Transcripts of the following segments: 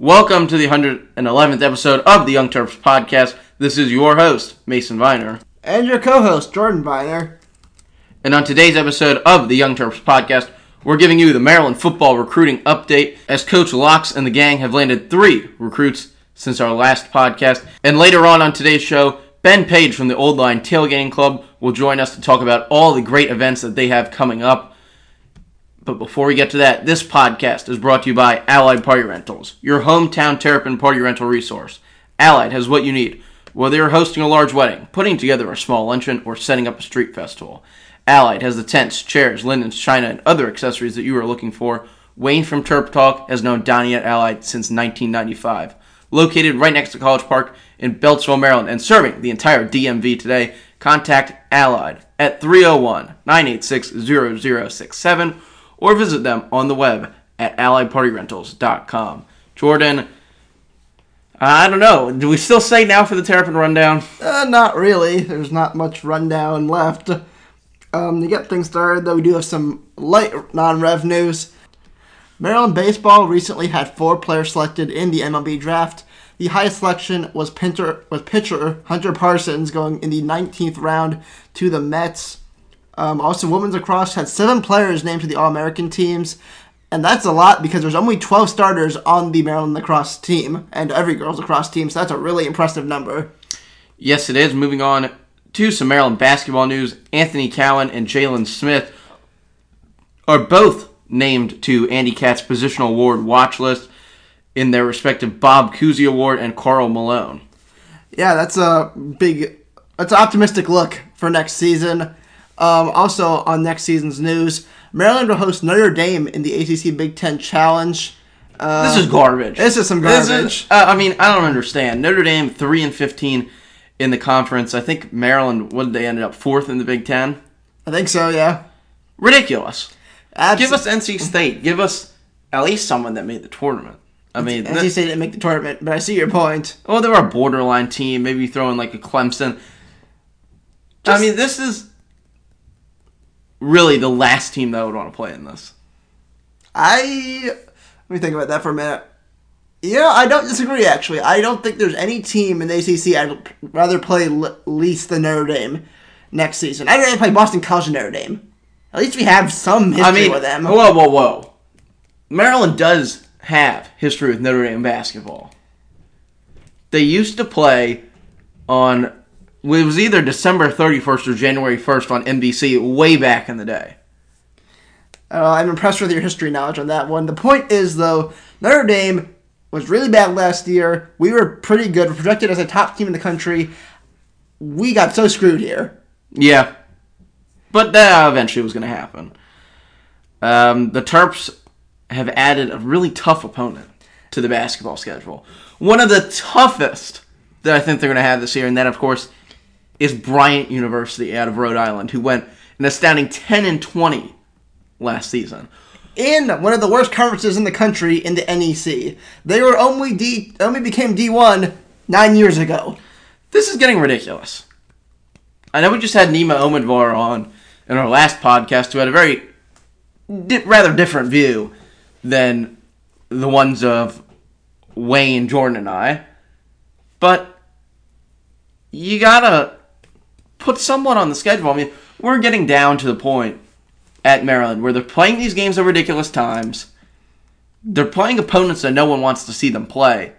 Welcome to the 111th episode of the Young Terps podcast. This is your host, Mason Viner. And your co host, Jordan Viner. And on today's episode of the Young Terps podcast, we're giving you the Maryland football recruiting update as Coach Locks and the gang have landed three recruits since our last podcast. And later on on today's show, Ben Page from the Old Line Tailgating Club will join us to talk about all the great events that they have coming up. But before we get to that, this podcast is brought to you by Allied Party Rentals, your hometown Terrapin party rental resource. Allied has what you need, whether you're hosting a large wedding, putting together a small luncheon, or setting up a street festival. Allied has the tents, chairs, linens, china, and other accessories that you are looking for. Wayne from Terp Talk has known Donnie at Allied since 1995. Located right next to College Park in Beltsville, Maryland, and serving the entire DMV today, contact Allied at 301 986 0067 or visit them on the web at alliedpartyrentals.com. Jordan, I don't know. Do we still say now for the Terrapin Rundown? Uh, not really. There's not much rundown left. Um, to get things started, though, we do have some light non rev news. Maryland Baseball recently had four players selected in the MLB draft. The highest selection was pitcher, was pitcher Hunter Parsons going in the 19th round to the Mets. Um, also, women's lacrosse had seven players named to the All American teams, and that's a lot because there's only 12 starters on the Maryland lacrosse team and every girls lacrosse team, so that's a really impressive number. Yes, it is. Moving on to some Maryland basketball news. Anthony Cowan and Jalen Smith are both named to Andy Katz Positional Award watch list in their respective Bob Cousy Award and Karl Malone. Yeah, that's a big, that's an optimistic look for next season. Um, also, on next season's news, Maryland will host Notre Dame in the ACC Big Ten Challenge. Uh, This is garbage. This is some garbage. is- uh, I mean, I don't understand. Notre Dame three and fifteen in the conference. I think Maryland. What did they ended up fourth in the Big Ten? I think so, yeah. Ridiculous. Abs- Give us NC State. Give us at least someone that made the tournament. I mean, NC State didn't make the tournament, but I see your point. Oh, they're a borderline team. Maybe throw in like a Clemson. I mean, this is really the last team that I would want to play in this. I let me think about that for a minute. Yeah, I don't disagree. Actually, I don't think there's any team in the ACC I'd rather play l- least than Notre Dame next season. I'd rather play Boston College than Notre Dame. At least we have some history I mean, with them. whoa, whoa, whoa. Maryland does have history with Notre Dame basketball. They used to play on, it was either December 31st or January 1st on NBC way back in the day. Uh, I'm impressed with your history knowledge on that one. The point is, though, Notre Dame was really bad last year. We were pretty good. We're projected as a top team in the country. We got so screwed here. Yeah. But that eventually was going to happen. Um, the Terps have added a really tough opponent to the basketball schedule. One of the toughest that I think they're going to have this year, and that, of course, is Bryant University out of Rhode Island, who went an astounding 10 and 20 last season. in one of the worst conferences in the country in the NEC. They were only D only became D1 nine years ago. This is getting ridiculous. I know we just had Nima Omidvar on in our last podcast, who had a very di- rather different view than the ones of Wayne, Jordan, and I. But you gotta put someone on the schedule. I mean, we're getting down to the point at Maryland where they're playing these games at ridiculous times. They're playing opponents that no one wants to see them play.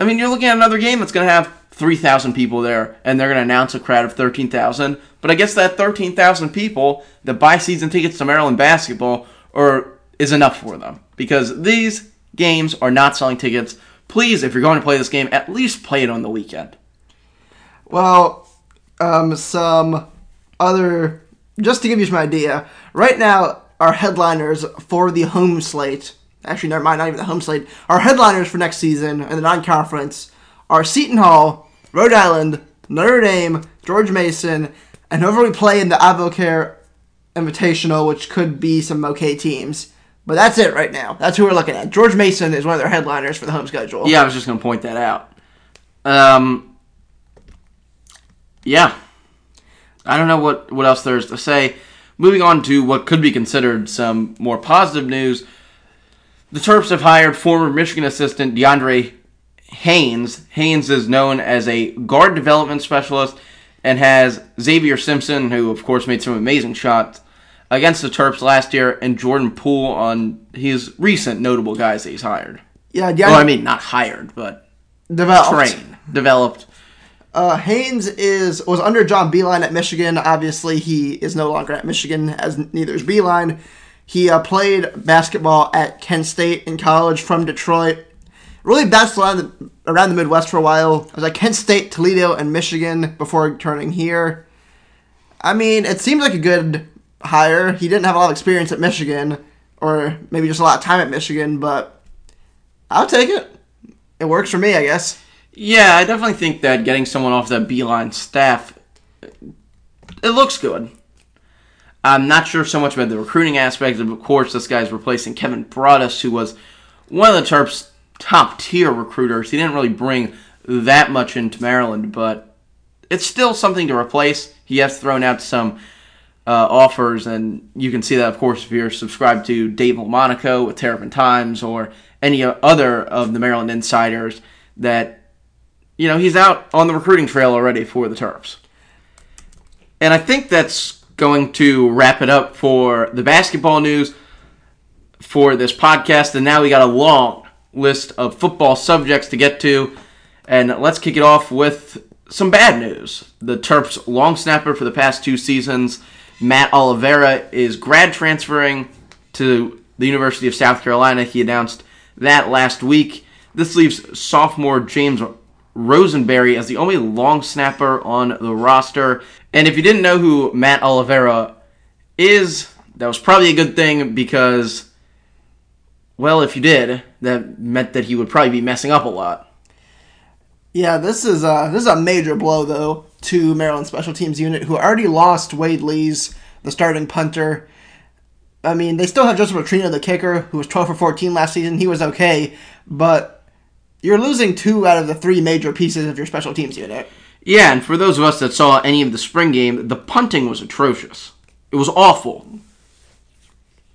I mean, you're looking at another game that's going to have 3,000 people there, and they're going to announce a crowd of 13,000. But I guess that 13,000 people that buy season tickets to Maryland basketball are, is enough for them. Because these games are not selling tickets. Please, if you're going to play this game, at least play it on the weekend. Well, um, some other just to give you some idea. Right now, our headliners for the home slate. Actually, never mind, not even the home slate. Our headliners for next season and the non-conference are Seton Hall, Rhode Island, Notre Dame, George Mason, and whoever we play in the AdvoCare Invitational, which could be some okay teams. But that's it right now. That's who we're looking at. George Mason is one of their headliners for the home schedule. Yeah, I was just going to point that out. Um, yeah. I don't know what, what else there's to say. Moving on to what could be considered some more positive news. the Terps have hired former Michigan assistant DeAndre Haynes. Haynes is known as a guard development specialist and has Xavier Simpson, who of course made some amazing shots against the Terps last year, and Jordan Poole on his recent notable guys that he's hired. Yeah, oh, DeAndre Well, I mean, not hired, but developed. trained, developed. Uh, Haynes is was under John Beilein at Michigan. Obviously, he is no longer at Michigan, as neither is Beeline. He uh, played basketball at Kent State in college from Detroit. Really bounced around the, around the Midwest for a while. I was at Kent State, Toledo, and Michigan before turning here. I mean, it seems like a good hire. He didn't have a lot of experience at Michigan, or maybe just a lot of time at Michigan, but I'll take it. It works for me, I guess. Yeah, I definitely think that getting someone off that Beilein staff, it looks good. I'm not sure so much about the recruiting aspect. Of of course, this guy's replacing Kevin Broadus, who was one of the Terps' top tier recruiters. He didn't really bring that much into Maryland, but it's still something to replace. He has thrown out some uh, offers, and you can see that, of course, if you're subscribed to Dave Monaco with Terrapin Times or any other of the Maryland insiders that you know, he's out on the recruiting trail already for the Terps. And I think that's going to wrap it up for the basketball news for this podcast. And now we got a long list of football subjects to get to. And let's kick it off with some bad news. The Terps long snapper for the past two seasons, Matt Oliveira, is grad transferring to the University of South Carolina. He announced that last week. This leaves sophomore James Rosenberry as the only long snapper on the roster. And if you didn't know who Matt Oliveira is, that was probably a good thing because, well, if you did, that meant that he would probably be messing up a lot. Yeah, this is a, this is a major blow though to Maryland special teams unit who already lost Wade Lees, the starting punter. I mean, they still have Joseph Petrino, the kicker, who was 12 for 14 last season. He was okay, but you're losing two out of the three major pieces of your special teams unit. Yeah, and for those of us that saw any of the spring game, the punting was atrocious. It was awful.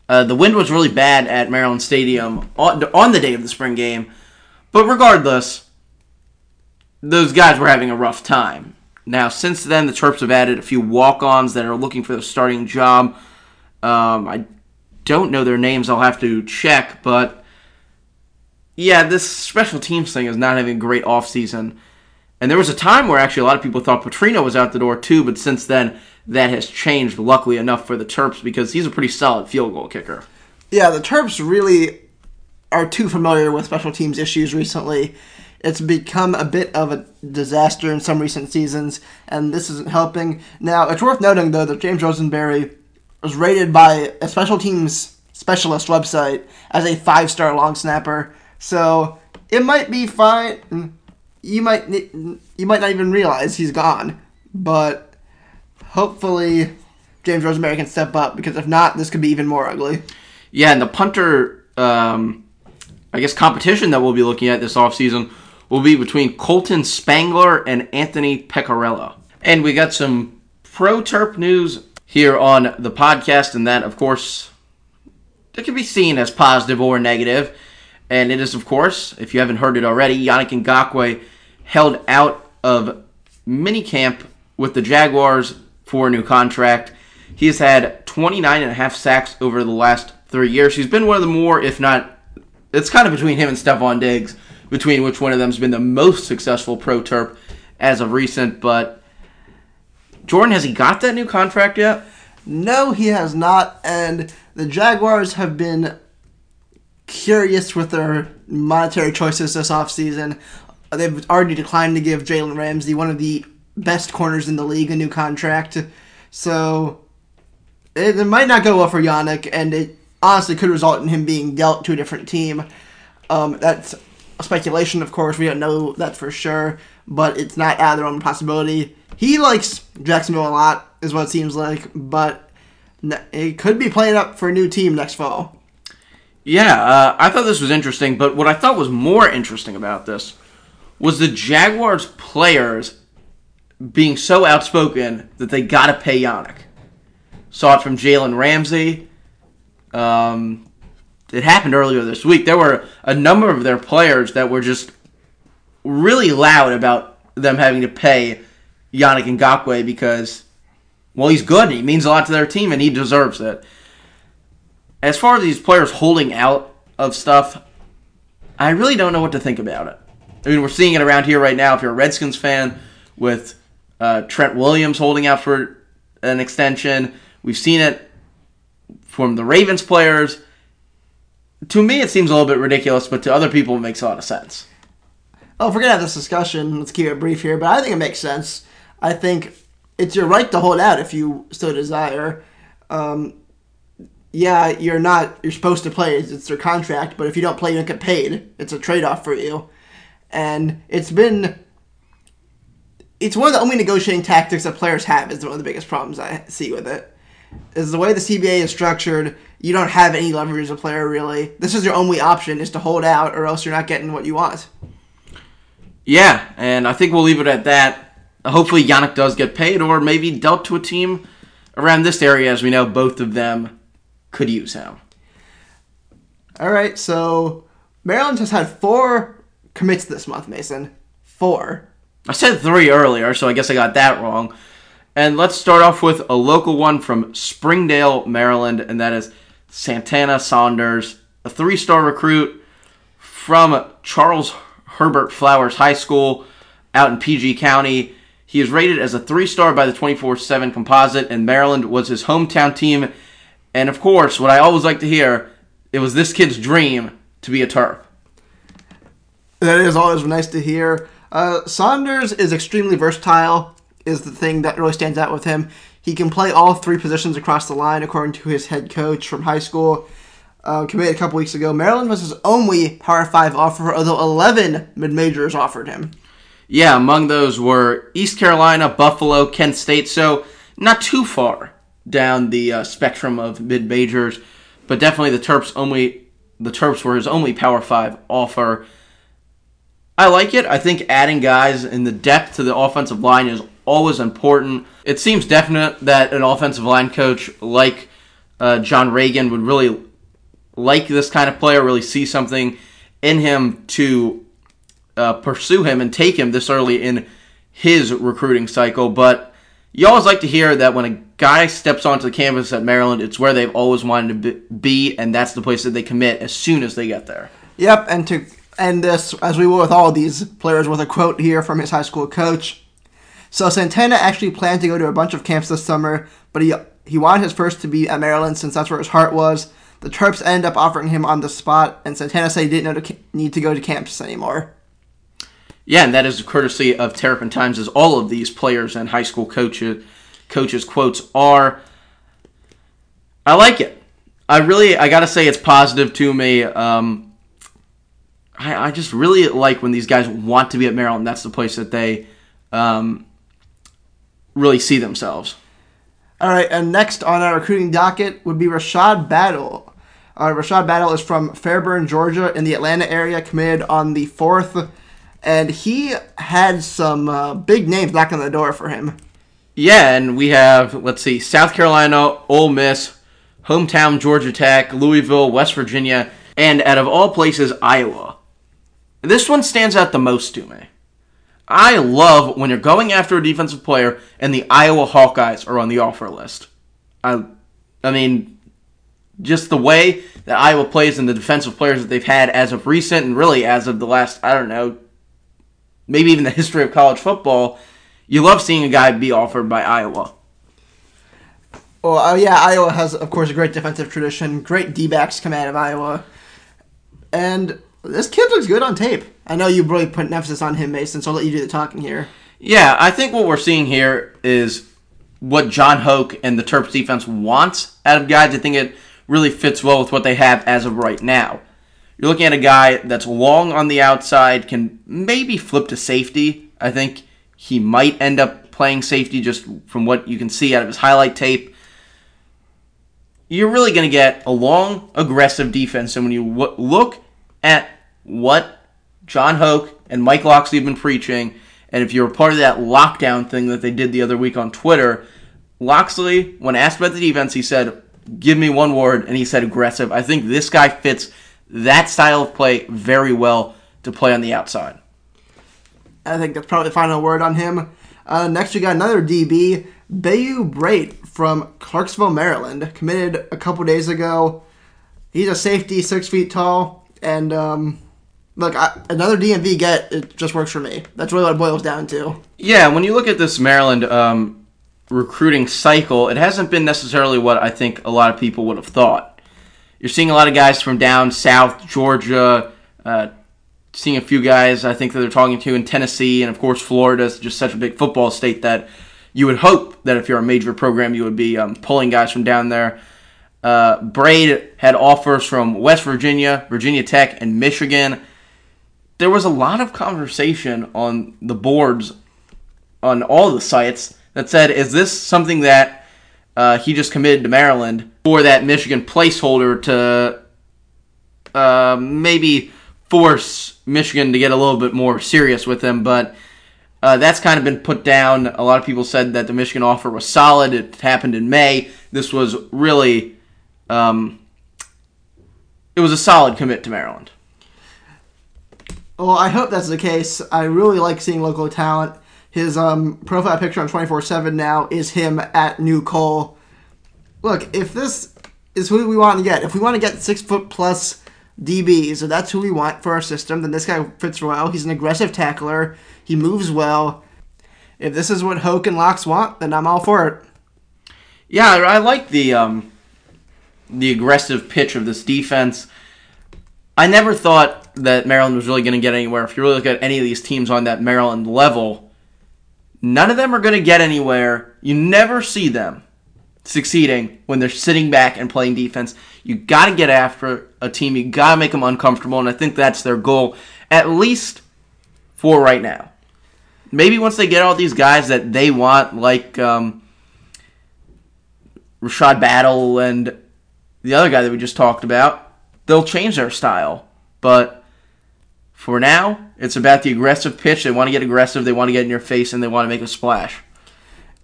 Uh, the wind was really bad at Maryland Stadium on, on the day of the spring game, but regardless, those guys were having a rough time. Now, since then, the Terps have added a few walk-ons that are looking for the starting job. Um, I don't know their names. I'll have to check, but yeah, this special teams thing is not having a great offseason. And there was a time where actually a lot of people thought Petrino was out the door too, but since then that has changed, luckily enough for the Terps, because he's a pretty solid field goal kicker. Yeah, the Terps really are too familiar with special teams issues recently. It's become a bit of a disaster in some recent seasons, and this isn't helping. Now, it's worth noting, though, that James Rosenberry was rated by a special teams specialist website as a five star long snapper. So it might be fine. You might you might not even realize he's gone, but hopefully James Rosenberry can step up because if not, this could be even more ugly. Yeah, and the punter, um, I guess, competition that we'll be looking at this offseason will be between Colton Spangler and Anthony Pecorella. And we got some pro Terp news here on the podcast, and that, of course, it can be seen as positive or negative. And it is, of course, if you haven't heard it already, Yannick Ngakoue held out of minicamp with the Jaguars for a new contract. He has had 29 and a half sacks over the last three years. He's been one of the more, if not, it's kind of between him and Stefon Diggs, between which one of them has been the most successful pro terp as of recent. But Jordan, has he got that new contract yet? No, he has not. And the Jaguars have been curious with their monetary choices this offseason. They've already declined to give Jalen Ramsey, one of the best corners in the league, a new contract. So it, it might not go well for Yannick, and it honestly could result in him being dealt to a different team. Um, that's speculation, of course. We don't know that for sure, but it's not out of the realm of possibility. He likes Jacksonville a lot, is what it seems like, but it could be playing up for a new team next fall. Yeah, uh, I thought this was interesting, but what I thought was more interesting about this was the Jaguars players being so outspoken that they got to pay Yannick. Saw it from Jalen Ramsey. Um, it happened earlier this week. There were a number of their players that were just really loud about them having to pay Yannick Ngakoue because, well, he's good. He means a lot to their team, and he deserves it. As far as these players holding out of stuff, I really don't know what to think about it. I mean, we're seeing it around here right now. If you're a Redskins fan, with uh, Trent Williams holding out for an extension, we've seen it from the Ravens players. To me, it seems a little bit ridiculous, but to other people, it makes a lot of sense. Oh, if we're gonna have this discussion, let's keep it brief here. But I think it makes sense. I think it's your right to hold out if you so desire. Um, yeah, you're not. You're supposed to play. It's their contract. But if you don't play, you don't get paid. It's a trade off for you. And it's been. It's one of the only negotiating tactics that players have. Is one of the biggest problems I see with it. Is the way the CBA is structured. You don't have any leverage as a player really. This is your only option: is to hold out, or else you're not getting what you want. Yeah, and I think we'll leave it at that. Hopefully, Yannick does get paid, or maybe dealt to a team around this area, as we know both of them could use him. All right, so Maryland has had four commits this month, Mason. Four. I said three earlier, so I guess I got that wrong. And let's start off with a local one from Springdale, Maryland, and that is Santana Saunders, a three star recruit from Charles Herbert Flowers High School out in PG County. He is rated as a three star by the 24 7 composite, and Maryland was his hometown team. And of course, what I always like to hear, it was this kid's dream to be a Terp. That is always nice to hear. Uh, Saunders is extremely versatile, is the thing that really stands out with him. He can play all three positions across the line, according to his head coach from high school. Uh, committed a couple weeks ago. Maryland was his only Power 5 offer, although 11 mid majors offered him. Yeah, among those were East Carolina, Buffalo, Kent State, so not too far down the uh, spectrum of mid majors, but definitely the Terps only the Terps were his only Power 5 offer. I like it. I think adding guys in the depth to the offensive line is always important. It seems definite that an offensive line coach like uh, John Reagan would really like this kind of player, really see something in him to uh, pursue him and take him this early in his recruiting cycle. But you always like to hear that when a guy steps onto the campus at Maryland, it's where they've always wanted to be, and that's the place that they commit as soon as they get there. Yep, and to end this, as we will with all these players, with a quote here from his high school coach. So Santana actually planned to go to a bunch of camps this summer, but he he wanted his first to be at Maryland since that's where his heart was. The Terps ended up offering him on the spot, and Santana said he didn't to need to go to camps anymore. Yeah, and that is courtesy of Terrapin Times, as all of these players and high school coaches coaches quotes are. I like it. I really, I gotta say, it's positive to me. Um, I, I just really like when these guys want to be at Maryland. That's the place that they um, really see themselves. All right, and next on our recruiting docket would be Rashad Battle. Uh, Rashad Battle is from Fairburn, Georgia, in the Atlanta area, committed on the 4th, and he had some uh, big names knocking on the door for him. Yeah, and we have, let's see, South Carolina, Ole Miss, hometown Georgia Tech, Louisville, West Virginia, and out of all places, Iowa. This one stands out the most to me. I love when you're going after a defensive player and the Iowa Hawkeyes are on the offer list. I, I mean, just the way that Iowa plays and the defensive players that they've had as of recent and really as of the last, I don't know, maybe even the history of college football, you love seeing a guy be offered by Iowa. Well, uh, yeah, Iowa has, of course, a great defensive tradition. Great D backs come out of Iowa. And this kid looks good on tape. I know you really put an emphasis on him, Mason, so I'll let you do the talking here. Yeah, I think what we're seeing here is what John Hoke and the Terps defense wants out of guys. I think it really fits well with what they have as of right now. You're looking at a guy that's long on the outside, can maybe flip to safety. I think he might end up playing safety just from what you can see out of his highlight tape. You're really going to get a long, aggressive defense. And when you w- look at what John Hoke and Mike Locksley have been preaching, and if you're a part of that lockdown thing that they did the other week on Twitter, Locksley, when asked about the defense, he said, give me one word, and he said aggressive. I think this guy fits that style of play very well to play on the outside. I think that's probably the final word on him. Uh, next, we got another DB, Beau Brade from Clarksville, Maryland, committed a couple days ago. He's a safety, six feet tall, and um, look, I, another DMV get it just works for me. That's really what it boils down to. Yeah, when you look at this Maryland um, recruiting cycle, it hasn't been necessarily what I think a lot of people would have thought. You're seeing a lot of guys from down south, Georgia, uh, seeing a few guys I think that they're talking to in Tennessee, and of course Florida is just such a big football state that you would hope that if you're a major program, you would be um, pulling guys from down there. Uh, Brade had offers from West Virginia, Virginia Tech, and Michigan. There was a lot of conversation on the boards on all the sites that said, "Is this something that uh, he just committed to Maryland for that Michigan placeholder to uh, maybe force Michigan to get a little bit more serious with them. But uh, that's kind of been put down. A lot of people said that the Michigan offer was solid. It happened in May. This was really, um, it was a solid commit to Maryland. Well, I hope that's the case. I really like seeing local talent. His um, profile picture on 24 7 now is him at New Cole. Look, if this is who we want to get, if we want to get six foot plus DBs, if that's who we want for our system, then this guy fits well. He's an aggressive tackler. He moves well. If this is what Hoke and Locks want, then I'm all for it. Yeah, I like the um, the aggressive pitch of this defense. I never thought that Maryland was really going to get anywhere. If you really look at any of these teams on that Maryland level, none of them are going to get anywhere. You never see them succeeding when they're sitting back and playing defense. You got to get after a team. You got to make them uncomfortable, and I think that's their goal, at least for right now. Maybe once they get all these guys that they want, like um, Rashad Battle and the other guy that we just talked about, they'll change their style. But for now, it's about the aggressive pitch. They want to get aggressive, they want to get in your face, and they want to make a splash.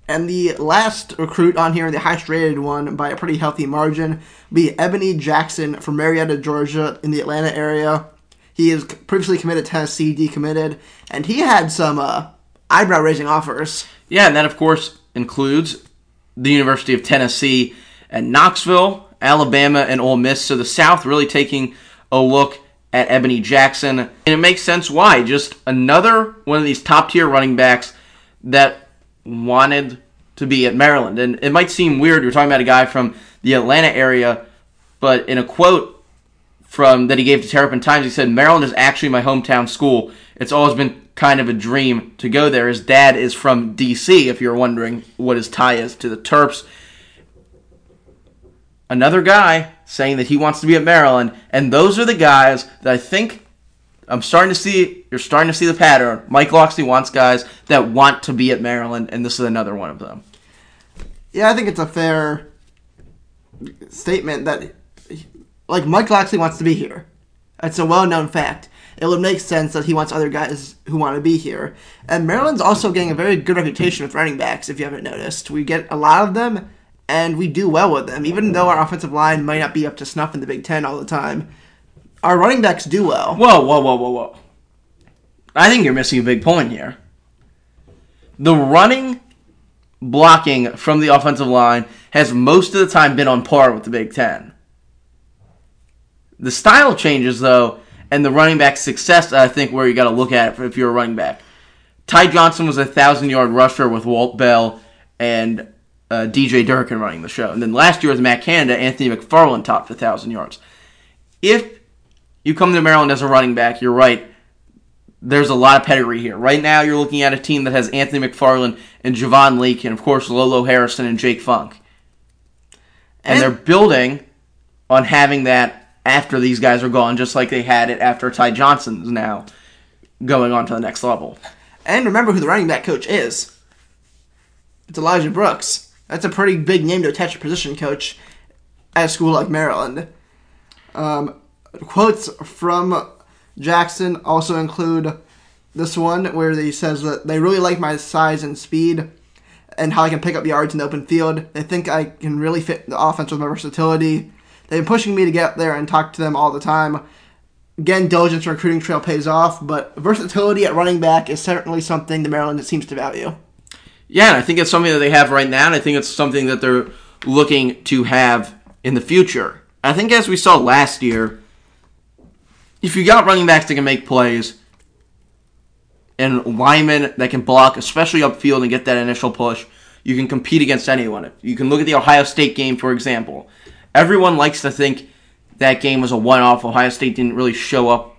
And the last recruit on here, the highest rated one by a pretty healthy margin, be Ebony Jackson from Marietta, Georgia, in the Atlanta area. He is previously committed Tennessee, decommitted, and he had some uh, eyebrow raising offers. Yeah, and that, of course, includes the University of Tennessee and Knoxville, Alabama, and Ole Miss. So the South really taking a look at Ebony Jackson. And it makes sense why. Just another one of these top tier running backs that wanted to be at Maryland. And it might seem weird, you're talking about a guy from the Atlanta area, but in a quote from that he gave to Terrapin Times, he said, Maryland is actually my hometown school. It's always been kind of a dream to go there. His dad is from D.C., if you're wondering what his tie is to the Terps. Another guy saying that he wants to be at Maryland, and those are the guys that I think I'm starting to see. You're starting to see the pattern. Mike Locksley wants guys that want to be at Maryland, and this is another one of them. Yeah, I think it's a fair statement that, like, Mike Locksley wants to be here. It's a well-known fact it would make sense that he wants other guys who want to be here. And Maryland's also getting a very good reputation with running backs, if you haven't noticed. We get a lot of them, and we do well with them. Even though our offensive line might not be up to snuff in the Big Ten all the time, our running backs do well. Whoa, whoa, whoa, whoa, whoa. I think you're missing a big point here. The running blocking from the offensive line has most of the time been on par with the Big Ten. The style changes, though, and the running back success, I think, where you got to look at it if you're a running back. Ty Johnson was a thousand yard rusher with Walt Bell and uh, DJ Durkin running the show. And then last year with Matt Canada, Anthony McFarland topped a thousand yards. If you come to Maryland as a running back, you're right. There's a lot of pedigree here. Right now, you're looking at a team that has Anthony McFarland and Javon Leake, and of course Lolo Harrison and Jake Funk. And, and they're building on having that after these guys are gone, just like they had it after Ty Johnson's now going on to the next level. And remember who the running back coach is. It's Elijah Brooks. That's a pretty big name to attach a position coach at a school like Maryland. Um, quotes from Jackson also include this one where he says that they really like my size and speed. and how I can pick up yards in the open field. They think I can really fit the offense with my versatility. They've been pushing me to get there and talk to them all the time. Again, diligence recruiting trail pays off, but versatility at running back is certainly something the Maryland seems to value. Yeah, and I think it's something that they have right now, and I think it's something that they're looking to have in the future. I think as we saw last year, if you got running backs that can make plays and linemen that can block, especially upfield and get that initial push, you can compete against anyone. You can look at the Ohio State game, for example. Everyone likes to think that game was a one off. Ohio State didn't really show up.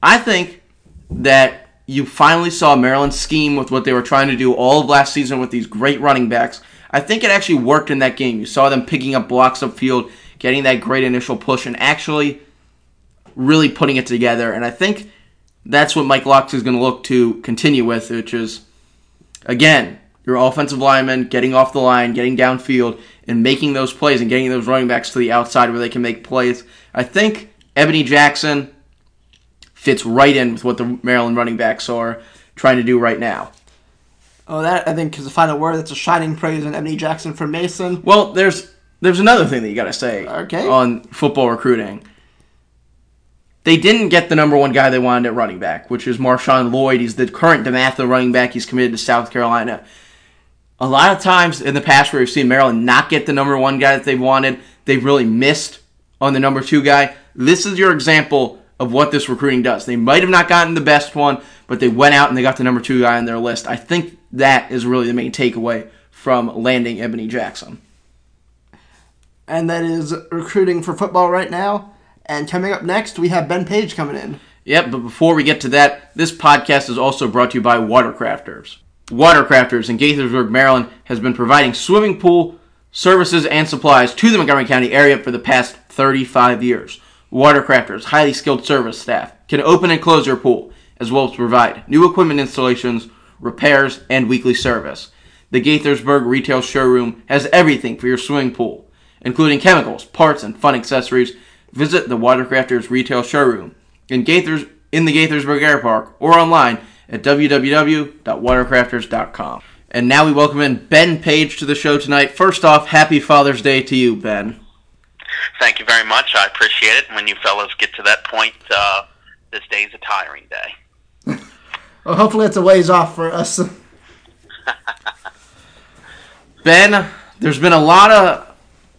I think that you finally saw Maryland's scheme with what they were trying to do all of last season with these great running backs. I think it actually worked in that game. You saw them picking up blocks upfield, getting that great initial push, and actually really putting it together. And I think that's what Mike Locks is going to look to continue with, which is, again, your offensive linemen getting off the line, getting downfield, and making those plays and getting those running backs to the outside where they can make plays. I think Ebony Jackson fits right in with what the Maryland running backs are trying to do right now. Oh, that I think is the final word. That's a shining praise on Ebony Jackson for Mason. Well, there's there's another thing that you got to say Okay. on football recruiting. They didn't get the number one guy they wanted at running back, which is Marshawn Lloyd. He's the current DeMatha running back. He's committed to South Carolina. A lot of times in the past where we've seen Maryland not get the number one guy that they wanted, they've really missed on the number two guy. This is your example of what this recruiting does. They might have not gotten the best one, but they went out and they got the number two guy on their list. I think that is really the main takeaway from landing Ebony Jackson. And that is recruiting for football right now. And coming up next, we have Ben Page coming in. Yep, but before we get to that, this podcast is also brought to you by Watercrafters. Watercrafters in Gaithersburg, Maryland has been providing swimming pool services and supplies to the Montgomery County area for the past 35 years. Watercrafters, highly skilled service staff, can open and close your pool, as well as provide new equipment installations, repairs, and weekly service. The Gaithersburg retail showroom has everything for your swimming pool, including chemicals, parts, and fun accessories. Visit the Watercrafters retail showroom in Gaithers in the Gaithersburg Air Park or online at www.watercrafters.com. And now we welcome in Ben Page to the show tonight. First off, happy Father's Day to you, Ben. Thank you very much. I appreciate it. When you fellows get to that point, uh, this day's a tiring day. Well, hopefully it's a ways off for us. Ben, there's been a lot of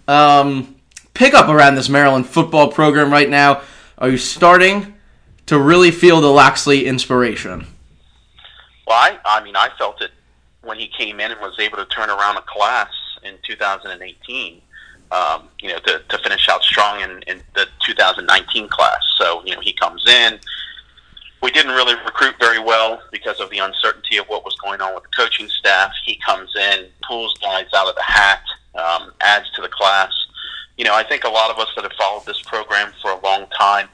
um, pickup around this Maryland football program right now. Are you starting to really feel the Locksley inspiration? Well, I, I mean, I felt it when he came in and was able to turn around a class in 2018. Um, you know, to, to finish out strong in, in the 2019 class. So, you know, he comes in. We didn't really recruit very well because of the uncertainty of what was going on with the coaching staff. He comes in, pulls guys out of the hat, um, adds to the class. You know, I think a lot of us that have followed this program for a long time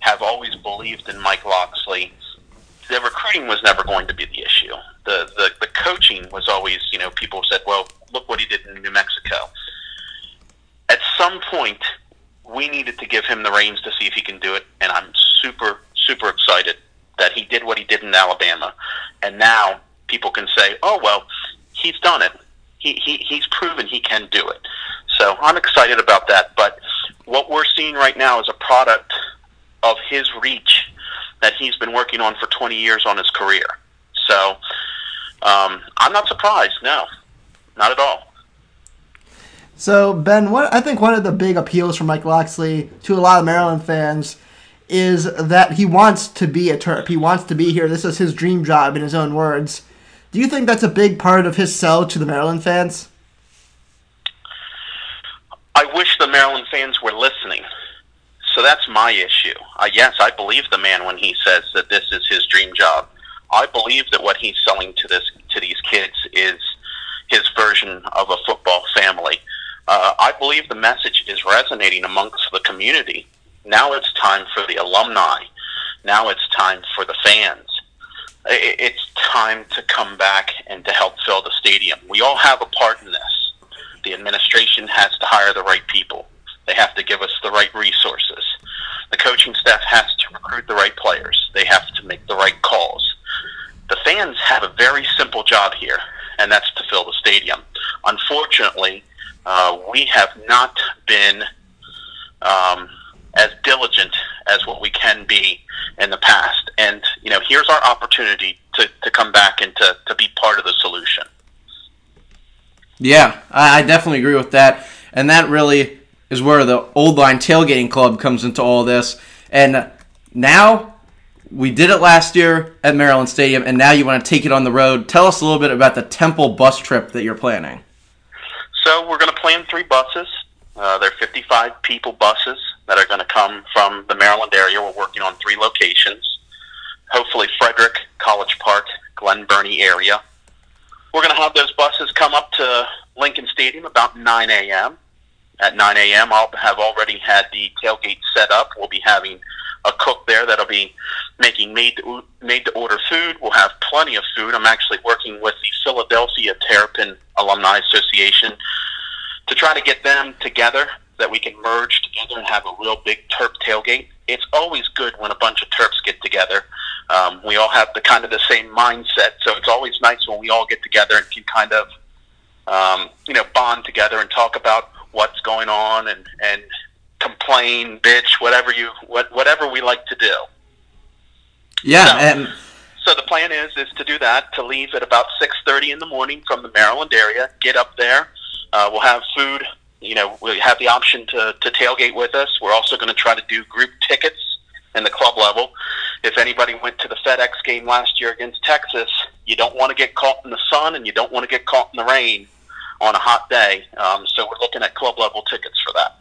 have always believed in Mike Locksley. The recruiting was never going to be the issue. The, the the coaching was always, you know, people said, "Well, look what he did in New Mexico." At some point, we needed to give him the reins to see if he can do it, and I'm super super excited that he did what he did in Alabama, and now people can say, "Oh well, he's done it. He, he he's proven he can do it." So I'm excited about that. But what we're seeing right now is a product of his reach that he's been working on for 20 years on his career. So um, I'm not surprised. No, not at all. So Ben, what I think one of the big appeals for Mike Locksley to a lot of Maryland fans is that he wants to be a Terp. He wants to be here. This is his dream job, in his own words. Do you think that's a big part of his sell to the Maryland fans? I wish the Maryland fans were listening. So that's my issue. Uh, yes, I believe the man when he says that this is his dream job. I believe that what he's selling to this to these kids is his version of a football family. Uh, I believe the message is resonating amongst the community. Now it's time for the alumni. Now it's time for the fans. It's time to come back and to help fill the stadium. We all have a part in this. The administration has to hire the right people. They have to give us the right resources. The coaching staff has to recruit the right players. They have to make the right calls. The fans have a very simple job here, and that's to fill the stadium. Unfortunately, uh, we have not been um, as diligent as what we can be in the past. And, you know, here's our opportunity to, to come back and to, to be part of the solution. Yeah, I, I definitely agree with that. And that really is where the Old Line Tailgating Club comes into all this. And now we did it last year at Maryland Stadium, and now you want to take it on the road. Tell us a little bit about the Temple bus trip that you're planning. So we're going to plan three buses. Uh, they're 55 people buses that are going to come from the Maryland area. We're working on three locations. Hopefully, Frederick, College Park, Glen Burnie area. We're going to have those buses come up to Lincoln Stadium about 9 a.m. At 9 a.m., I'll have already had the tailgate set up. We'll be having a cook there that'll be making made to, made to order food. We'll have plenty of food. I'm actually working with the Philadelphia Terrapin Alumni Association to try to get them together that we can merge together and have a real big Terp tailgate. It's always good when a bunch of Terps get together. Um, we all have the kind of the same mindset, so it's always nice when we all get together and can kind of um, you know bond together and talk about what's going on and and complain, bitch, whatever you what, whatever we like to do. Yeah, So- and So the plan is is to do that to leave at about six thirty in the morning from the Maryland area. Get up there. Uh, we'll have food. You know, we have the option to to tailgate with us. We're also going to try to do group tickets in the club level. If anybody went to the FedEx game last year against Texas, you don't want to get caught in the sun and you don't want to get caught in the rain on a hot day. Um, so we're looking at club level tickets for that.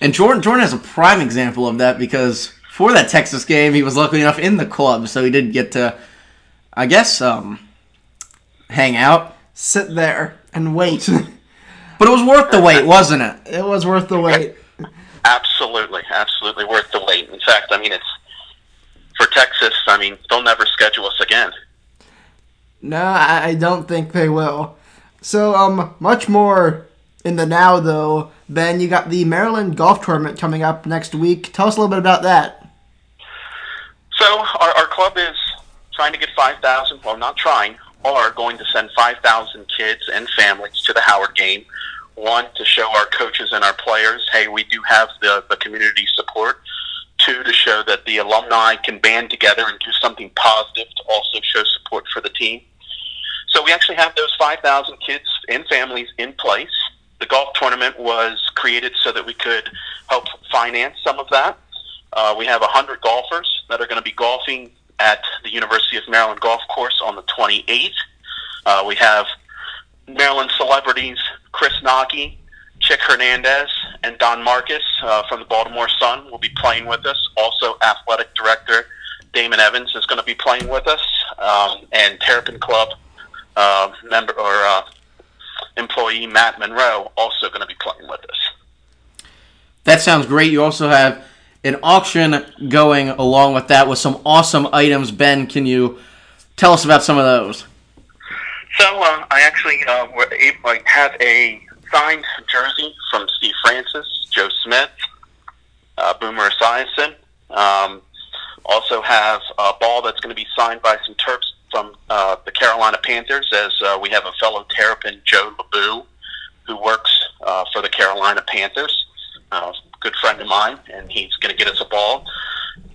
and Jordan Jordan has a prime example of that because for that Texas game, he was lucky enough in the club, so he did get to, I guess, um, hang out. Sit there and wait. But it was worth the wait, wasn't it? it was worth the wait. Absolutely, absolutely worth the wait. In fact, I mean it's for Texas. I mean they'll never schedule us again. No, I don't think they will. So, um, much more in the now, though. Ben, you got the Maryland Golf Tournament coming up next week. Tell us a little bit about that. So our, our club is trying to get 5,000, well, not trying, are going to send 5,000 kids and families to the Howard game. One, to show our coaches and our players, hey, we do have the, the community support. Two, to show that the alumni can band together and do something positive to also show support for the team. So we actually have those 5,000 kids and families in place. The golf tournament was created so that we could help finance some of that. Uh, we have 100 golfers that are going to be golfing at the University of Maryland Golf Course on the 28th. Uh, we have Maryland celebrities Chris Knoche, Chick Hernandez, and Don Markus uh, from the Baltimore Sun will be playing with us. Also, athletic director Damon Evans is going to be playing with us, um, and Terrapin Club uh, member or uh, employee Matt Monroe also going to be playing with us. That sounds great. You also have an auction going along with that with some awesome items. Ben, can you tell us about some of those? So uh, I actually uh, were able, have a signed jersey from Steve Francis, Joe Smith, uh, Boomer Esiason. Um, also have a ball that's going to be signed by some Terps from uh, the Carolina Panthers, as uh, we have a fellow Terrapin, Joe LeBou, who works uh, for the Carolina Panthers. Uh, good friend of mine, and he's going to get us a ball.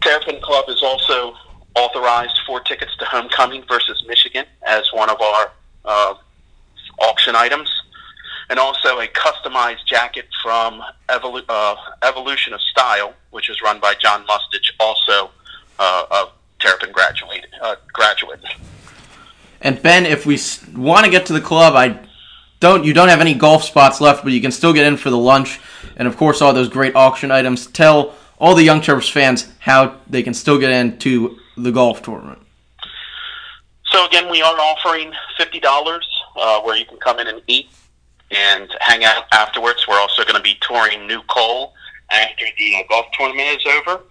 Terrapin Club is also authorized four tickets to Homecoming versus Michigan as one of our uh, auction items, and also a customized jacket from Evolu- uh, Evolution of Style, which is run by John Mustich, also uh, a Terrapin graduate. Uh, graduate. And Ben, if we want to get to the club, I don't. You don't have any golf spots left, but you can still get in for the lunch, and of course all those great auction items. Tell all the Young Terps fans how they can still get into the golf tournament. So again, we are offering fifty dollars, uh, where you can come in and eat and hang out afterwards. We're also going to be touring New Cole after the uh, golf tournament is over.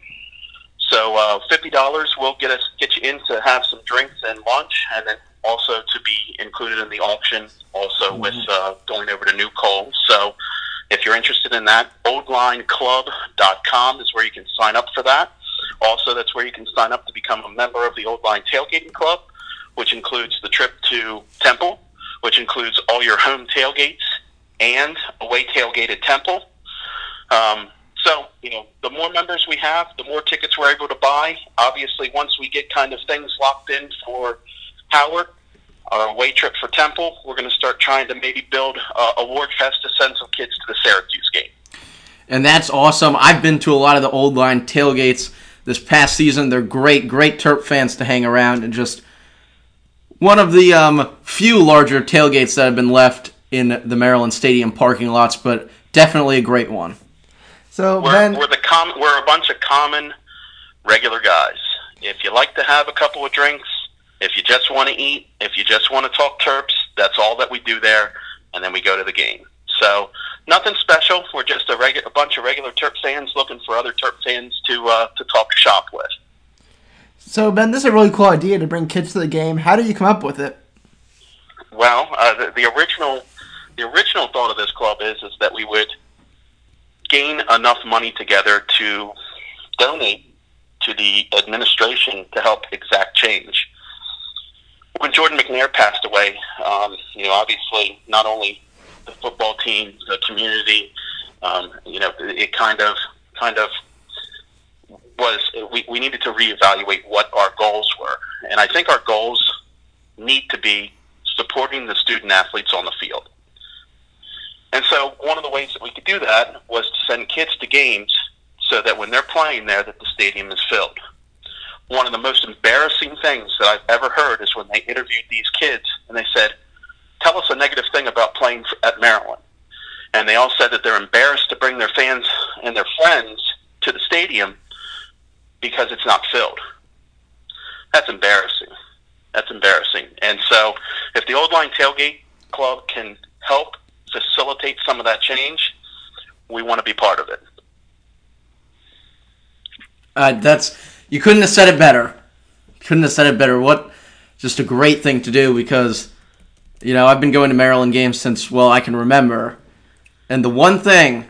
So uh, fifty dollars will get us get you in to have some drinks and lunch, and then also to be included in the auction. Also with uh, going over to New Cole. So if you're interested in that, oldlineclub.com is where you can sign up for that. Also, that's where you can sign up to become a member of the Old Line Tailgating Club, which includes the trip to Temple, which includes all your home tailgates and away tailgate at Temple. Um, so, you know, the more members we have, the more tickets we're able to buy. Obviously, once we get kind of things locked in for Howard, our away trip for Temple, we're going to start trying to maybe build uh, a Ward Fest to send some kids to the Syracuse game. And that's awesome. I've been to a lot of the old line tailgates this past season. They're great, great Terp fans to hang around and just one of the um, few larger tailgates that have been left in the Maryland Stadium parking lots, but definitely a great one. So we're, Ben, we're the com- we're a bunch of common, regular guys. If you like to have a couple of drinks, if you just want to eat, if you just want to talk Terps, that's all that we do there, and then we go to the game. So nothing special. We're just a, regu- a bunch of regular Terp fans looking for other Terp fans to uh, to talk shop with. So Ben, this is a really cool idea to bring kids to the game. How did you come up with it? Well, uh, the, the original the original thought of this club is is that we would gain enough money together to donate to the administration to help exact change. When Jordan McNair passed away, um, you know, obviously not only the football team, the community, um, you know, it kind of kind of was we, we needed to reevaluate what our goals were, and I think our goals need to be supporting the student athletes on the field. And so one of the ways that we could do that was to send kids to games so that when they're playing there that the stadium is filled. One of the most embarrassing things that I've ever heard is when they interviewed these kids and they said, "Tell us a negative thing about playing at Maryland." And they all said that they're embarrassed to bring their fans and their friends to the stadium because it's not filled. That's embarrassing. That's embarrassing. And so, if the Old Line Tailgate Club can help facilitate some of that change, we want to be part of it. Uh, that's you couldn't have said it better. Couldn't have said it better. What just a great thing to do because you know I've been going to Maryland games since well I can remember, and the one thing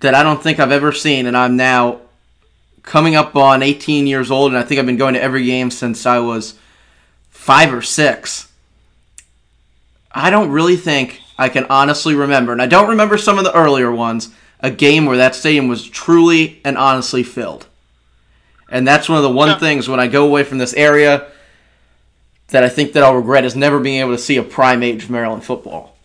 that I don't think I've ever seen, and I'm now coming up on 18 years old, and I think I've been going to every game since I was five or six. I don't really think I can honestly remember, and I don't remember some of the earlier ones, a game where that stadium was truly and honestly filled. And that's one of the one Yeah. things when I go away from this area that I think that I'll regret is never being able to see a prime age Maryland football.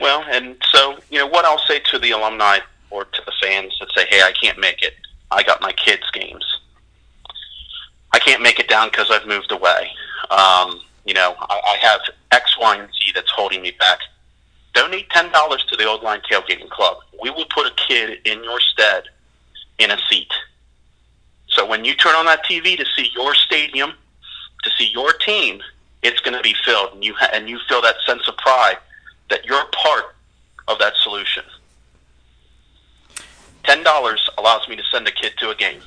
Well, and so, you know, what I'll say to the alumni or to the fans that say, hey, I can't make it. I got my kids' games. I can't make it down because I've moved away. Um, you know, I, I have X, Y, and Z that's holding me back. Donate $10 to the Old Line Tailgating Club. We will put a kid in your stead in a seat. So when you turn on that TV to see your stadium, to see your team, it's going to be filled, and you ha- and you feel that sense of pride that you're part of that solution. Ten dollars allows me to send a kid to a game.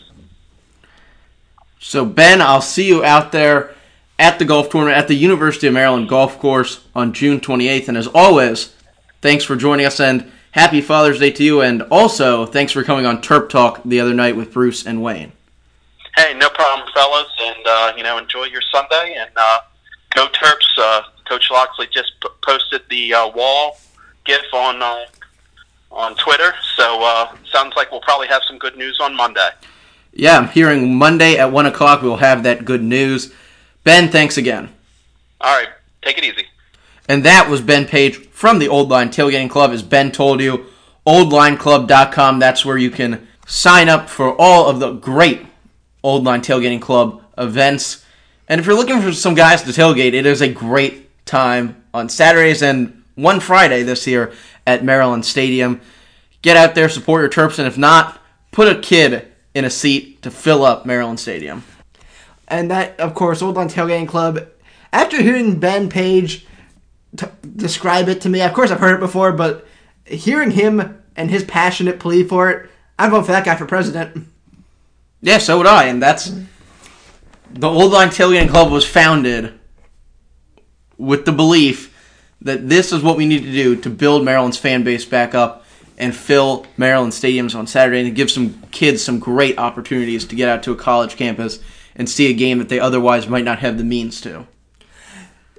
So, Ben, I'll see you out there at the golf tournament at the University of Maryland Golf Course on June 28th. And as always, thanks for joining us and happy Father's Day to you. And also, thanks for coming on Terp Talk the other night with Bruce and Wayne. Hey, no problem, fellas, and uh, you know enjoy your Sunday and uh, go Terps. Uh, Coach Locksley just p- posted the uh, wall gif on uh, on Twitter, so uh, sounds like we'll probably have some good news on Monday. Yeah, I'm hearing Monday at 1 o'clock we'll have that good news. Ben, thanks again. All right, take it easy. And that was Ben Page from the Old Line Tailgating Club. As Ben told you, oldlineclub.com. That's where you can sign up for all of the great Old Line Tailgating Club events. And if you're looking for some guys to tailgate, it is a great time on Saturdays and one Friday this year at Maryland Stadium. Get out there, support your Terps, and if not, put a kid in a seat to fill up Maryland Stadium. And that, of course, Old Line Tailgating Club. After hearing Ben Page t- describe it to me, of course I've heard it before, but hearing him and his passionate plea for it, I'm voting for that guy for president. Yeah, so would I, and that's the Old Line Tailgating Club was founded with the belief that this is what we need to do to build Maryland's fan base back up and fill Maryland stadiums on Saturday and give some kids some great opportunities to get out to a college campus and see a game that they otherwise might not have the means to.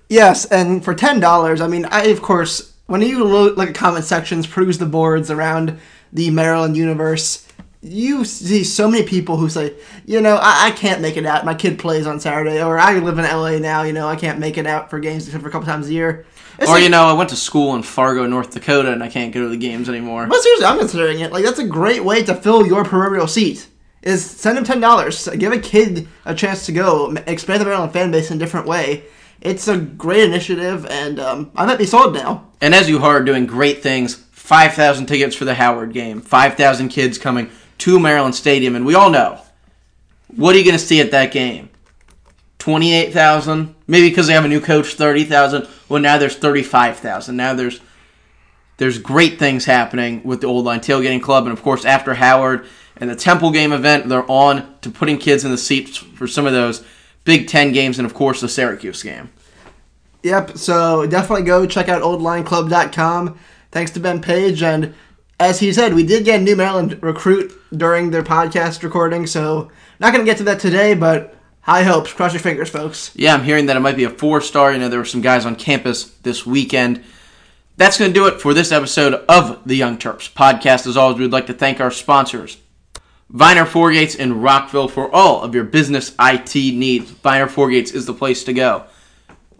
Yes, and for ten dollars, I mean, I of course, when you look like at comment sections, peruse the boards around the Maryland universe, you see so many people who say, you know, I, I can't make it out. My kid plays on Saturday, or I live in LA now. You know, I can't make it out for games except for a couple times a year. It's or like- you know, I went to school in Fargo, North Dakota, and I can't go to the games anymore. But seriously, I'm considering it. Like that's a great way to fill your proverbial seat. Is send them ten dollars. Give a kid a chance to go. Expand the Maryland fan base in a different way. It's a great initiative, and um, I might be sold now. And as you heard, doing great things. Five thousand tickets for the Howard game. Five thousand kids coming to Maryland Stadium, and we all know what are you going to see at that game? Twenty-eight thousand, maybe because they have a new coach. Thirty thousand. Well, now there's thirty-five thousand. Now there's there's great things happening with the Old Line Tailgating Club, and of course, after Howard and the Temple game event, they're on to putting kids in the seats for some of those Big Ten games, and of course, the Syracuse game. Yep. So definitely go check out oldlineclub.com. Thanks to Ben Page, and as he said, we did get a new Maryland recruit during their podcast recording. So not going to get to that today, but high hopes. Cross your fingers, folks. Yeah, I'm hearing that it might be a four star. You know, there were some guys on campus this weekend. That's going to do it for this episode of the Young Terps podcast. As always, we'd like to thank our sponsors, Viner Forgates in Rockville, for all of your business IT needs. Viner Forgates is the place to go.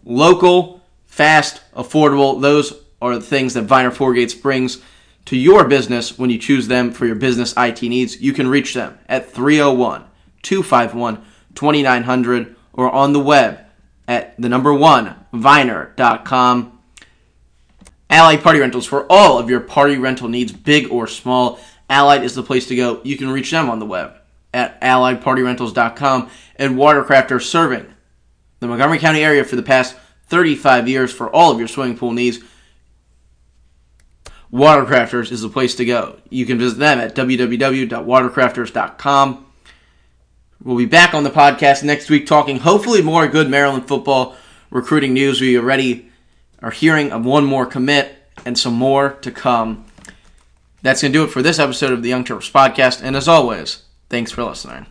Local, fast, affordable, those are the things that Viner Forgates brings to your business when you choose them for your business IT needs. You can reach them at 301 251 2900 or on the web at the number one, viner.com. Allied Party Rentals for all of your party rental needs, big or small. Allied is the place to go. You can reach them on the web at alliedpartyrentals.com. And Watercrafters serving the Montgomery County area for the past 35 years for all of your swimming pool needs. Watercrafters is the place to go. You can visit them at www.watercrafters.com. We'll be back on the podcast next week talking hopefully more good Maryland football recruiting news. We already are hearing of one more commit and some more to come. That's going to do it for this episode of the Young Terps podcast. And as always, thanks for listening.